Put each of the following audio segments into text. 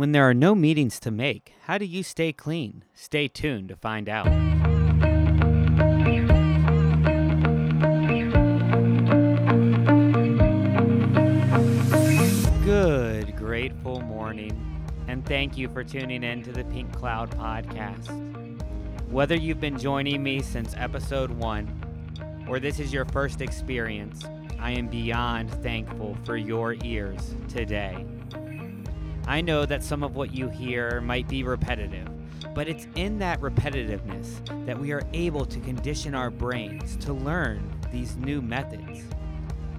When there are no meetings to make, how do you stay clean? Stay tuned to find out. Good, grateful morning, and thank you for tuning in to the Pink Cloud Podcast. Whether you've been joining me since episode one, or this is your first experience, I am beyond thankful for your ears today. I know that some of what you hear might be repetitive, but it's in that repetitiveness that we are able to condition our brains to learn these new methods.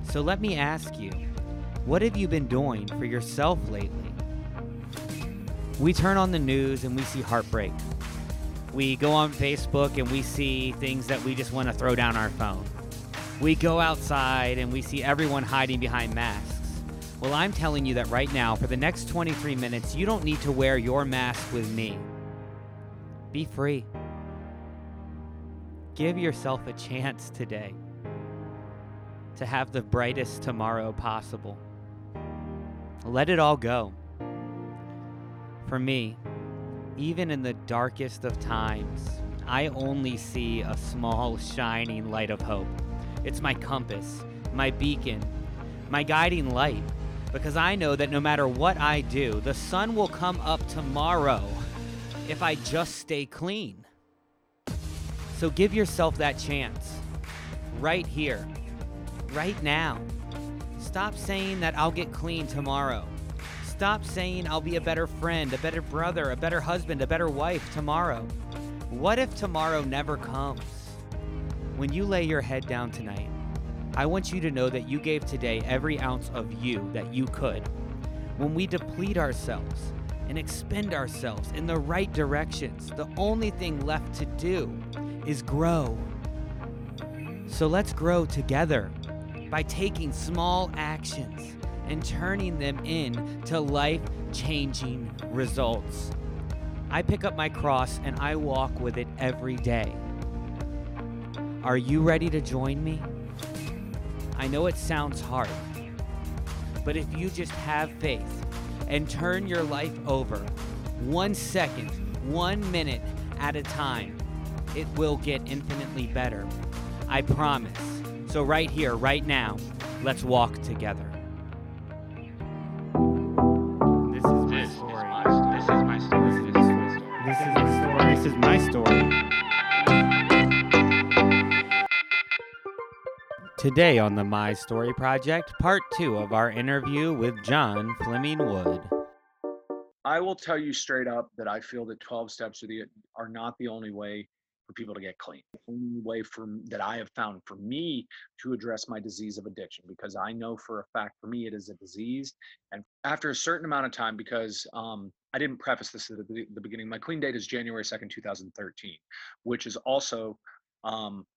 So let me ask you, what have you been doing for yourself lately? We turn on the news and we see heartbreak. We go on Facebook and we see things that we just want to throw down our phone. We go outside and we see everyone hiding behind masks. Well, I'm telling you that right now, for the next 23 minutes, you don't need to wear your mask with me. Be free. Give yourself a chance today to have the brightest tomorrow possible. Let it all go. For me, even in the darkest of times, I only see a small shining light of hope. It's my compass, my beacon, my guiding light, because I know that no matter what I do, the sun will come up tomorrow if I just stay clean. So give yourself that chance right here, right now. Stop saying that I'll get clean tomorrow. Stop saying I'll be a better friend, a better brother, a better husband, a better wife tomorrow. What if tomorrow never comes? When you lay your head down tonight, I want you to know that you gave today every ounce of you that you could. When we deplete ourselves and expend ourselves in the right directions, the only thing left to do is grow. So let's grow together by taking small actions and turning them into life changing results. I pick up my cross and I walk with it every day. Are you ready to join me? I know it sounds hard, but if you just have faith and turn your life over one second, one minute at a time, it will get infinitely better. I promise. So, right here, right now, let's walk together. This is my story. This is my story. This is my story. This is my story. Today on the My Story Project, part two of our interview with John Fleming Wood. I will tell you straight up that I feel that 12 steps are, the, are not the only way for people to get clean. The only way for that I have found for me to address my disease of addiction, because I know for a fact for me it is a disease. And after a certain amount of time, because um, I didn't preface this at the, the beginning, my clean date is January 2nd, 2013, which is also um,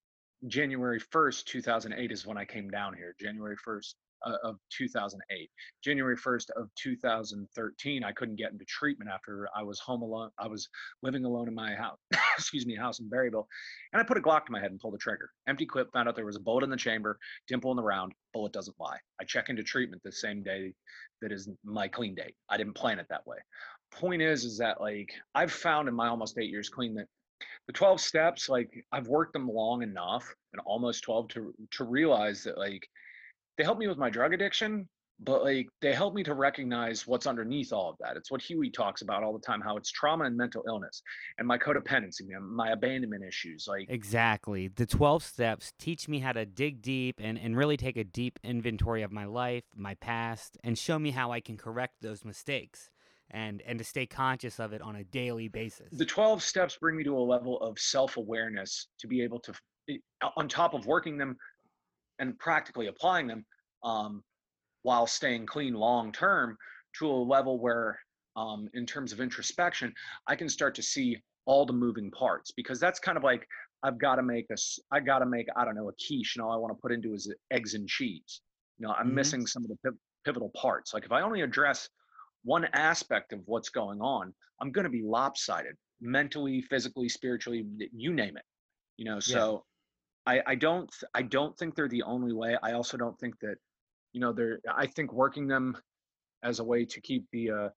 January 1st, 2008 is when I came down here. January 1st uh, of 2008. January 1st of 2013, I couldn't get into treatment after I was home alone. I was living alone in my house, excuse me, house in Berryville. And I put a Glock to my head and pulled the trigger. Empty clip, found out there was a bullet in the chamber, dimple in the round, bullet doesn't lie. I check into treatment the same day that is my clean date. I didn't plan it that way. Point is, is that like I've found in my almost eight years clean that the 12 steps like i've worked them long enough and almost 12 to to realize that like they help me with my drug addiction but like they help me to recognize what's underneath all of that. It's what huey talks about all the time how it's trauma and mental illness and my codependency my abandonment issues like exactly. The 12 steps teach me how to dig deep and, and really take a deep inventory of my life my past and show me how i can correct those mistakes and and to stay conscious of it on a daily basis. The 12 steps bring me to a level of self-awareness to be able to on top of working them and practically applying them um, while staying clean long term to a level where um, in terms of introspection i can start to see all the moving parts because that's kind of like i've got to make a i got to make i don't know a quiche and all i want to put into is eggs and cheese you know i'm mm-hmm. missing some of the pivotal parts like if i only address one aspect of what's going on, I'm going to be lopsided mentally, physically, spiritually, you name it. You know, so yeah. I, I don't I don't think they're the only way. I also don't think that, you know, they're I think working them as a way to keep the uh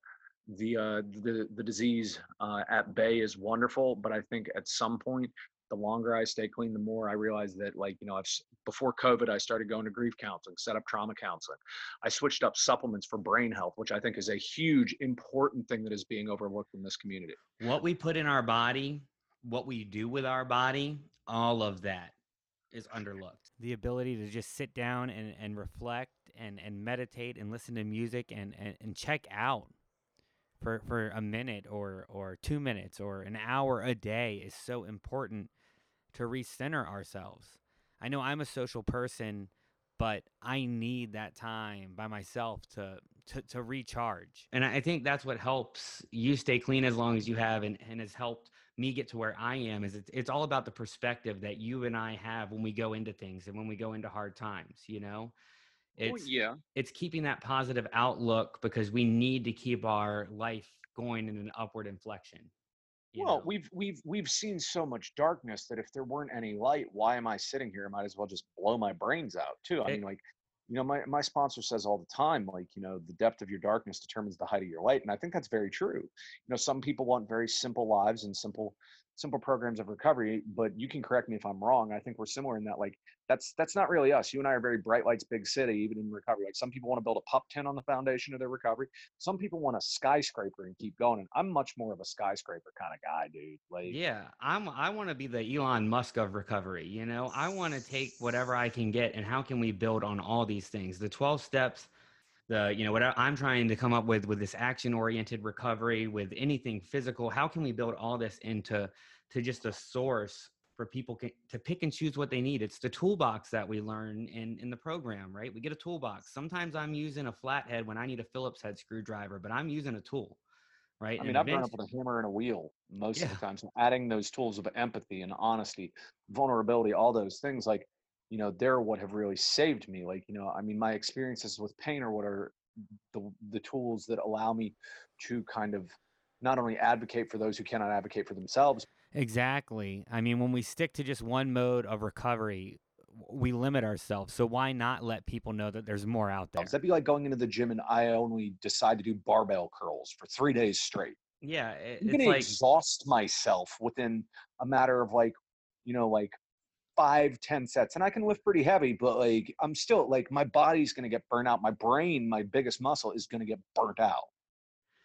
the uh, the the disease uh, at bay is wonderful, but I think at some point, the longer I stay clean, the more I realize that like you know I've before COVID, I started going to grief counseling, set up trauma counseling. I switched up supplements for brain health, which I think is a huge important thing that is being overlooked in this community. What we put in our body, what we do with our body, all of that is underlooked. The ability to just sit down and, and reflect and, and meditate and listen to music and, and, and check out for, for a minute or, or two minutes or an hour a day is so important to recenter ourselves. I know I'm a social person, but I need that time by myself to to, to recharge. And I think that's what helps you stay clean as long as you have and, and has helped me get to where I am is it's, it's all about the perspective that you and I have when we go into things and when we go into hard times, you know? Oh, it's, oh, yeah. It's keeping that positive outlook because we need to keep our life going in an upward inflection. Well, know? we've we've we've seen so much darkness that if there weren't any light, why am I sitting here? I might as well just blow my brains out too. I mean, like you know my, my sponsor says all the time like you know the depth of your darkness determines the height of your light and i think that's very true you know some people want very simple lives and simple simple programs of recovery but you can correct me if i'm wrong i think we're similar in that like that's that's not really us you and i are very bright lights big city even in recovery like some people want to build a pup tent on the foundation of their recovery some people want a skyscraper and keep going and i'm much more of a skyscraper kind of guy dude like yeah i'm i want to be the elon musk of recovery you know i want to take whatever i can get and how can we build on all these things the 12 steps the you know what i'm trying to come up with with this action oriented recovery with anything physical how can we build all this into to just a source for people to pick and choose what they need? It's the toolbox that we learn in in the program right? We get a toolbox. Sometimes i'm using a flathead when i need a phillips head screwdriver but i'm using a tool right? I mean and i've grown up with a hammer and a wheel most yeah. of the time so adding those tools of empathy and honesty vulnerability all those things like you know they're what have really saved me like you know i mean my experiences with pain are what are the the tools that allow me to kind of not only advocate for those who cannot advocate for themselves exactly i mean when we stick to just one mode of recovery we limit ourselves so why not let people know that there's more out there? that'd be like going into the gym and i only decide to do barbell curls for three days straight. Yeah it, i'm gonna like... exhaust myself within a matter of like you know like five, ten sets, and I can lift pretty heavy, but like I'm still like my body's gonna get burnt out. My brain, my biggest muscle, is gonna get burnt out.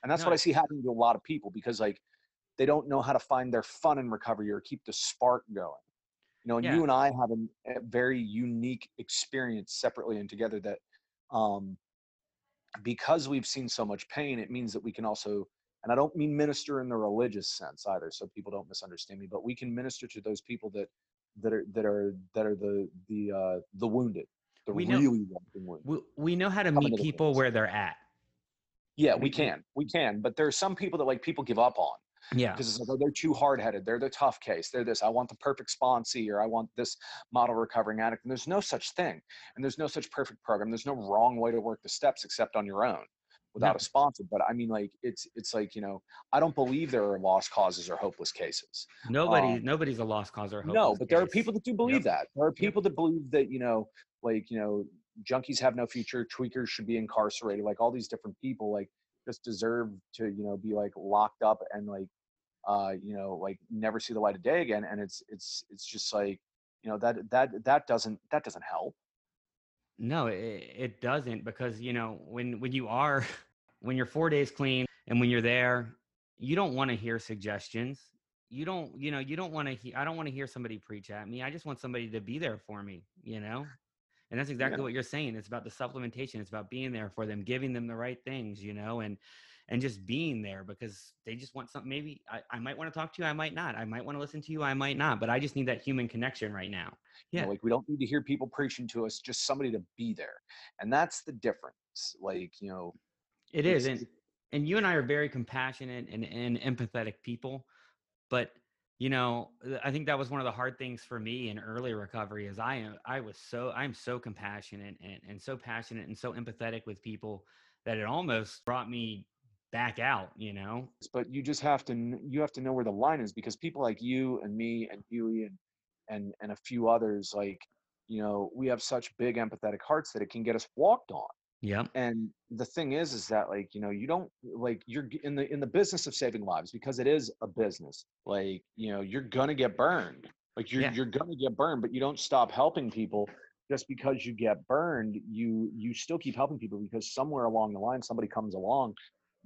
And that's no. what I see happening to a lot of people because like they don't know how to find their fun in recovery or keep the spark going. You know, and yeah. you and I have a, a, very unique experience separately and together that um because we've seen so much pain, it means that we can also and I don't mean minister in the religious sense either, so people don't misunderstand me, but we can minister to those people that that are that are that are the the uh, the wounded, the we really know, wounded. We, we know how to meet people where they're at. Yeah, we can, we can, but there are some people that like people give up on. Yeah, because it's like oh, they're too hard headed. They're the tough case. They're this. I want the perfect sponsee, or I want this model recovering addict. And there's no such thing, and there's no such perfect program. There's no wrong way to work the steps except on your own without a sponsor. But I mean, like it's it's like you know, I don't believe there are lost causes or hopeless cases. Nobody, um, nobody's a lost cause or hopeless. no. But case. there are people that do believe yep. that. There are people yep. that believe that you know, like you know, junkies have no future. Tweakers should be incarcerated. Like all these different people, like just deserve to you know be like locked up and like uh you know like never see the light of day again. And it's it's it's just like you know that that that doesn't that doesn't help. No, it, it doesn't because you know when when you are when you're four days clean and when you're there, you don't want to hear suggestions. You don't, you know, you don't want to hear. I don't want to hear somebody preach at me. I just want somebody to be there for me. You know, and that's exactly yeah. what you're saying. It's about the supplementation. It's about being there for them, giving them the right things. You know, and and just being there because they just want something. Maybe I, I might want to talk to you. I might not. I might want to listen to you. I might not. But I just need that human connection right now. Yeah. You know, like we don't need to hear people preaching to us, just somebody to be there. And that's the difference. Like, you know, it is. And, and you and I are very compassionate and, and empathetic people. But, you know, I think that was one of the hard things for me in early recovery is I am, I was so, I'm so compassionate and, and so passionate and so empathetic with people that it almost brought me back out, you know? But you just have to, you have to know where the line is because people like you and me and Huey and, and, and a few others, like, you know, we have such big empathetic hearts that it can get us walked on yeah And the thing is, is that like, you know, you don't like you're in the in the business of saving lives because it is a business. Like, you know, you're gonna get burned. Like you're Yeah. you're gonna get burned, but you don't stop helping people just because you get burned. You you still keep helping people because somewhere along the line somebody comes along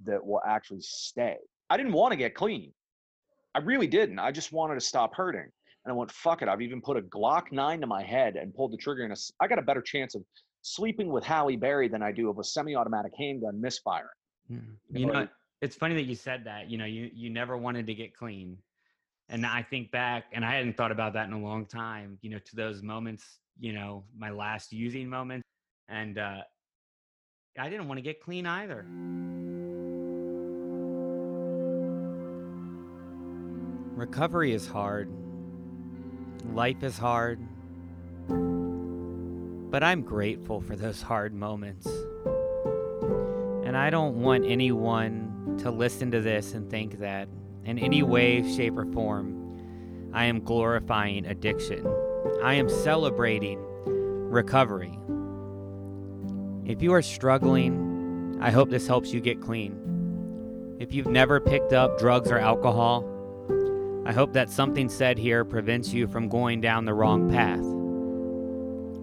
that will actually stay. I didn't want to get clean. I really didn't. I just wanted to stop hurting. And I went, fuck it. I've even put a Glock 9 to my head and pulled the trigger. And I got a better chance of sleeping with Halle Berry than I do of a semi automatic handgun misfiring. Mm. You You know, know, it's funny that you said that. You know, you you never wanted to get clean, and I think back, and I hadn't thought about that in a long time. You know, to those moments. You know, my last using moment, and uh, I didn't want to get clean either. Recovery is hard. Life is hard. But I'm grateful for those hard moments. And I don't want anyone to listen to this and think that in any way, shape, or form, I am glorifying addiction. I am celebrating recovery. If you are struggling, I hope this helps you get clean. If you've never picked up drugs or alcohol, I hope that something said here prevents you from going down the wrong path.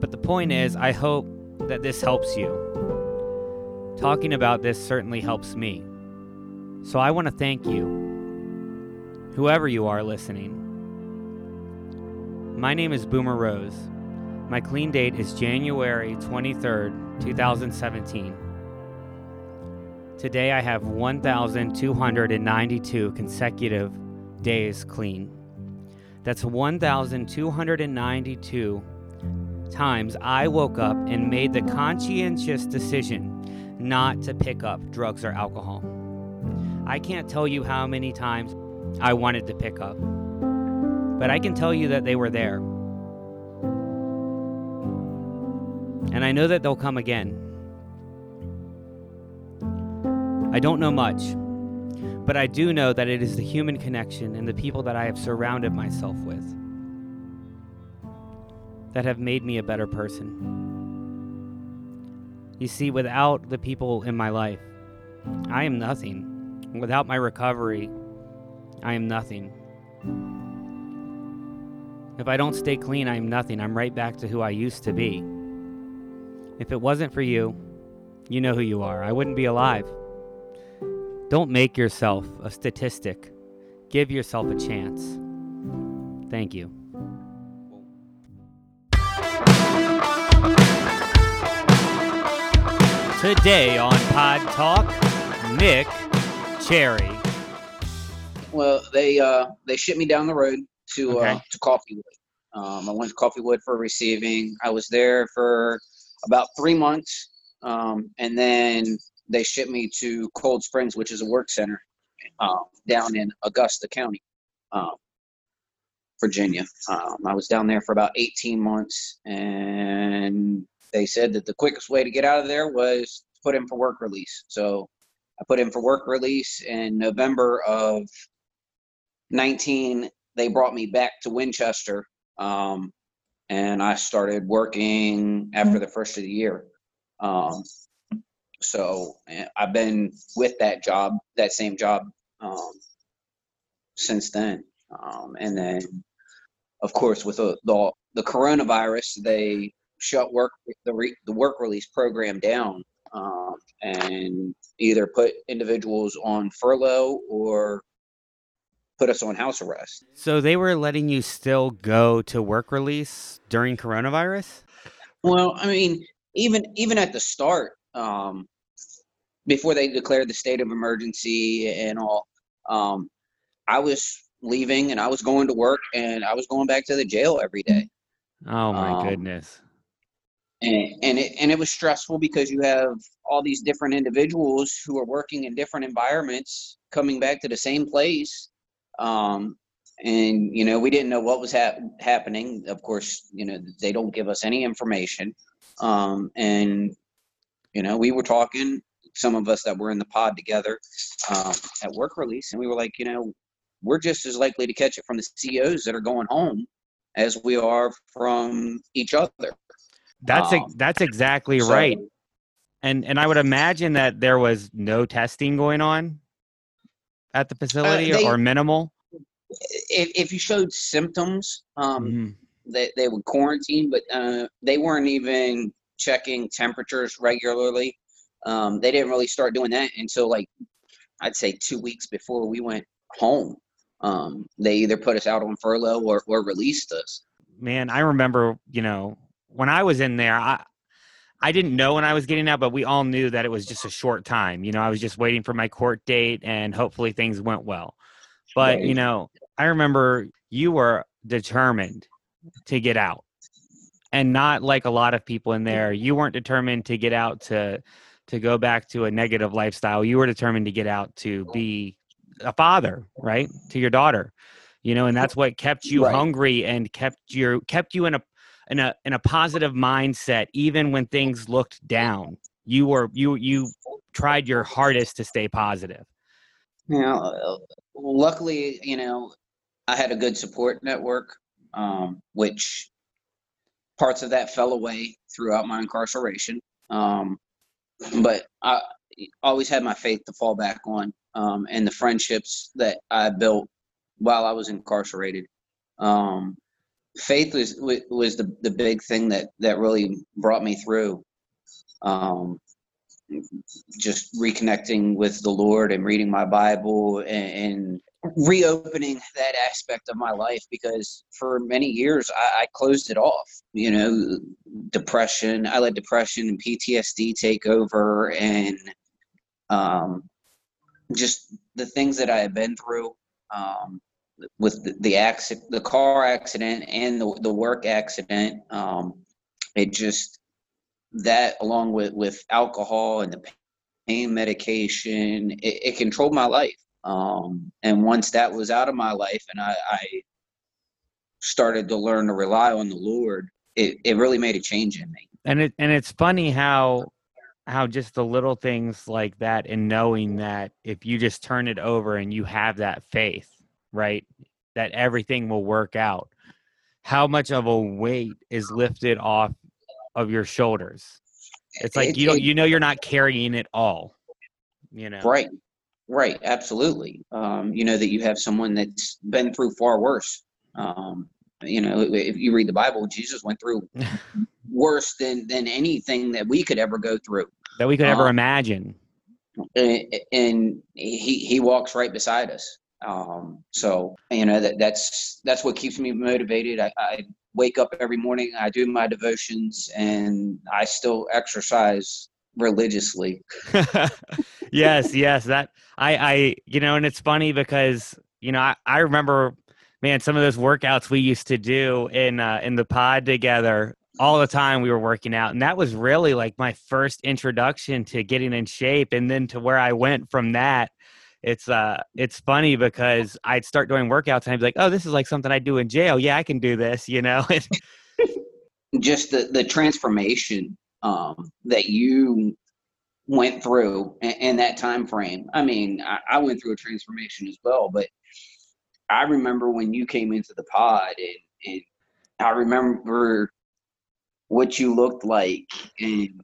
But the point is, I hope that this helps you. Talking about this certainly helps me. So I want to thank you, whoever you are listening. My name is Boomer Rose. My clean date is January 23rd, 2017. Today I have 1,292 consecutive days clean. That's 1,292 times I woke up and made the conscientious decision not to pick up drugs or alcohol. I can't tell you how many times I wanted to pick up, but I can tell you that they were there. And I know that they'll come again. I don't know much, but I do know that it is the human connection and the people that I have surrounded myself with that have made me a better person. You see, without the people in my life, I am nothing. Without my recovery, I am nothing. If I don't stay clean, I am nothing. I'm right back to who I used to be. If it wasn't for you, you know who you are. I wouldn't be alive. Don't make yourself a statistic. Give yourself a chance. Thank you. Today on Pod Talk, Nick Cherry. Well, they uh they shipped me down the road to uh to Coffeewood. Um, I went to Coffeewood for receiving. I was there for about three months, um, and then they shipped me to Cold Springs, which is a work center um, down in Augusta County, um, Virginia. Um, I was down there for about 18 months, and they said that the quickest way to get out of there was to put in for work release. So I put in for work release in November of 19. They brought me back to Winchester, um, and I started working after the first of the year. Um, so I've been with that job, that same job, um, since then. Um, and then, of course, with the, the the coronavirus, they shut work the re, the work release program down um, and either put individuals on furlough or put us on house arrest. So they were letting you still go to work release during coronavirus? Well, I mean, even even at the start, um, before they declared the state of emergency and all, um, I was leaving and I was going to work and I was going back to the jail every day. Oh my Um, goodness. and and it and it was stressful because you have all these different individuals who are working in different environments coming back to the same place um and you know we didn't know what was hap- happening of course you know they don't give us any information um and you know we were talking some of us that were in the pod together um, at work release and we were like you know we're just as likely to catch it from the COs that are going home as we are from each other That's um, that's exactly so- right. And and I would imagine that there was no testing going on at the facility they- or minimal. If, if you showed symptoms, um, Mhm. they, they would quarantine, but uh, they weren't even checking temperatures regularly. Um, they didn't really start doing that until like I'd say two weeks before we went home. Um, they either put us out on furlough or, or released us. man, I remember, you know, when I was in there, I I didn't know when I was getting out, but we all knew that it was just a short time. You know, I was just waiting for my court date and hopefully things went well. But, you know, I remember you were determined to get out. And not like a lot of people in there. You weren't determined to get out to to go back to a negative lifestyle. You were determined to get out to be a father, right? To your daughter. You know, and that's what kept you Right. hungry and kept your kept you in a in a in a positive mindset even when things looked down. You were you you tried your hardest to stay positive. You know, uh, luckily, you know, I had a good support network, um, which parts of that fell away throughout my incarceration. Um, but I always had my faith to fall back on, um, and the friendships that I built while I was incarcerated. Um, faith was was the, the big thing that that really brought me through. Um, just reconnecting with the Lord and reading my Bible and, and reopening that aspect of my life because for many years I, I closed it off. You know, depression. I let depression and PTSD take over, and um, just the things that I had been through um, with the, the accident, the car accident, and the the work accident. Um, it just that along with with alcohol and the pain medication it, it controlled my life um, and once that was out of my life and I, I started to learn to rely on the lord it, it really made a change in me. And it and it's funny how how just the little things like that and knowing that if you just turn it over and you have that faith right that everything will work out how much of a weight is lifted off of your shoulders? It's like It- you don't it- you know you're not carrying it all you know? Right right absolutely um, you know that you have someone that's been through far worse um, you know if you read the bible jesus went through worse than than anything that we could ever go through that we could ever Um, imagine and, and he he walks right beside us. Um, so you know that that's that's what keeps me motivated. I, I wake up every morning, I do my devotions, and I still exercise religiously. yes, yes. That I, I, you know, and it's funny because you know I, I remember, man, some of those workouts we used to do in uh, in the pod together. All the time we were working out, and that was really like my first introduction to getting in shape, and then to where I went from that. It's uh, it's funny because I'd start doing workouts, and I'd be like, "Oh, this is like something I do in jail. Yeah, I can do this," you know. Just the the transformation um, that you went through in, that time frame. I mean, I, I went through a transformation as well, but I remember when you came into the pod, and, and I remember what you looked like, and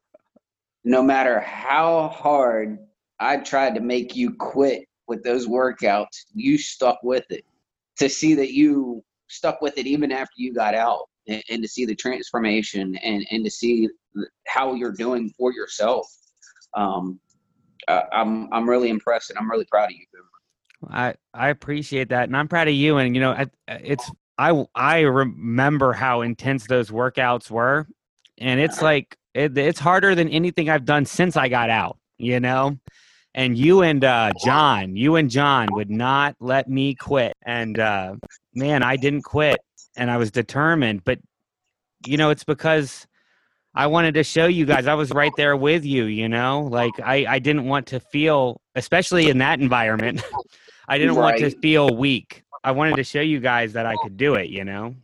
no matter how hard I tried to make you quit with those workouts, you stuck with it. To see that you stuck with it even after you got out, and, and to see the transformation, and and to see how you're doing for yourself, um, I, I'm I'm really impressed, and I'm really proud of you. I I appreciate that, and I'm proud of you. And you know, I- it's I I remember how intense those workouts were, and it's like it, it's harder than anything I've done since I got out. You know, and you and uh, John, you and John would not let me quit, and uh, man, I didn't quit, and I was determined. But you know, it's because. I wanted to show you guys I was right there with you, you know? Like I, I didn't want to feel especially in that environment. I didn't want to feel weak. I wanted to show you guys that I could do it, you know?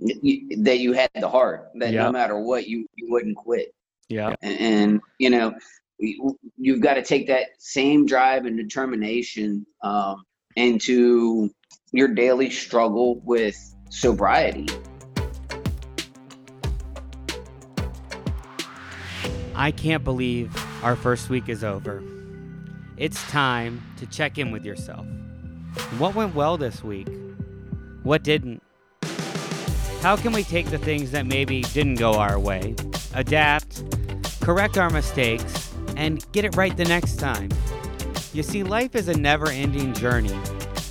That you had the heart that Yeah. no matter what you you wouldn't quit Yeah. and, and you know you- you've got to take that same drive and determination um, into your daily struggle with sobriety I can't believe our first week is over. It's time to check in with yourself. What went well this week? What didn't? How can we take the things that maybe didn't go our way, adapt, correct our mistakes, and get it right the next time? You see, life is a never ending journey.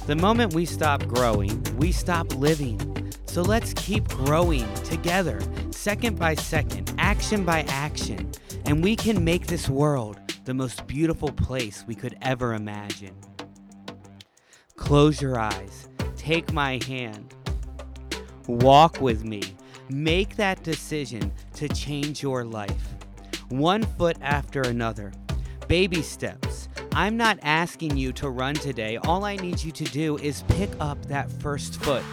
The moment we stop growing, we stop living. So let's keep growing together, second by second, action by action, and we can make this world the most beautiful place we could ever imagine. Close your eyes, take my hand, walk with me, make that decision to change your life. One foot after another, baby steps. I'm not asking you to run today. All I need you to do is pick up that first foot.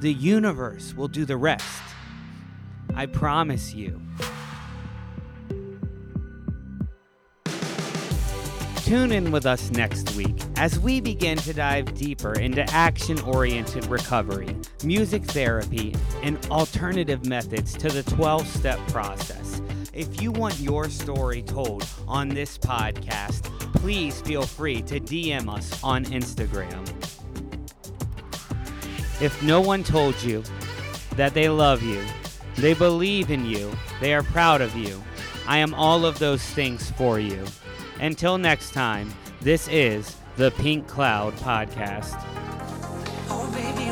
The universe will do the rest. I promise you. Tune in with us next week as we begin to dive deeper into action oriented recovery, music therapy, and alternative methods to the 12 step process. If you want your story told on this podcast, please feel free to DM us on Instagram. If no one told you that they love you, they believe in you, they are proud of you, I am all of those things for you. Until next time, this is the Pink Cloud Podcast. Oh, baby,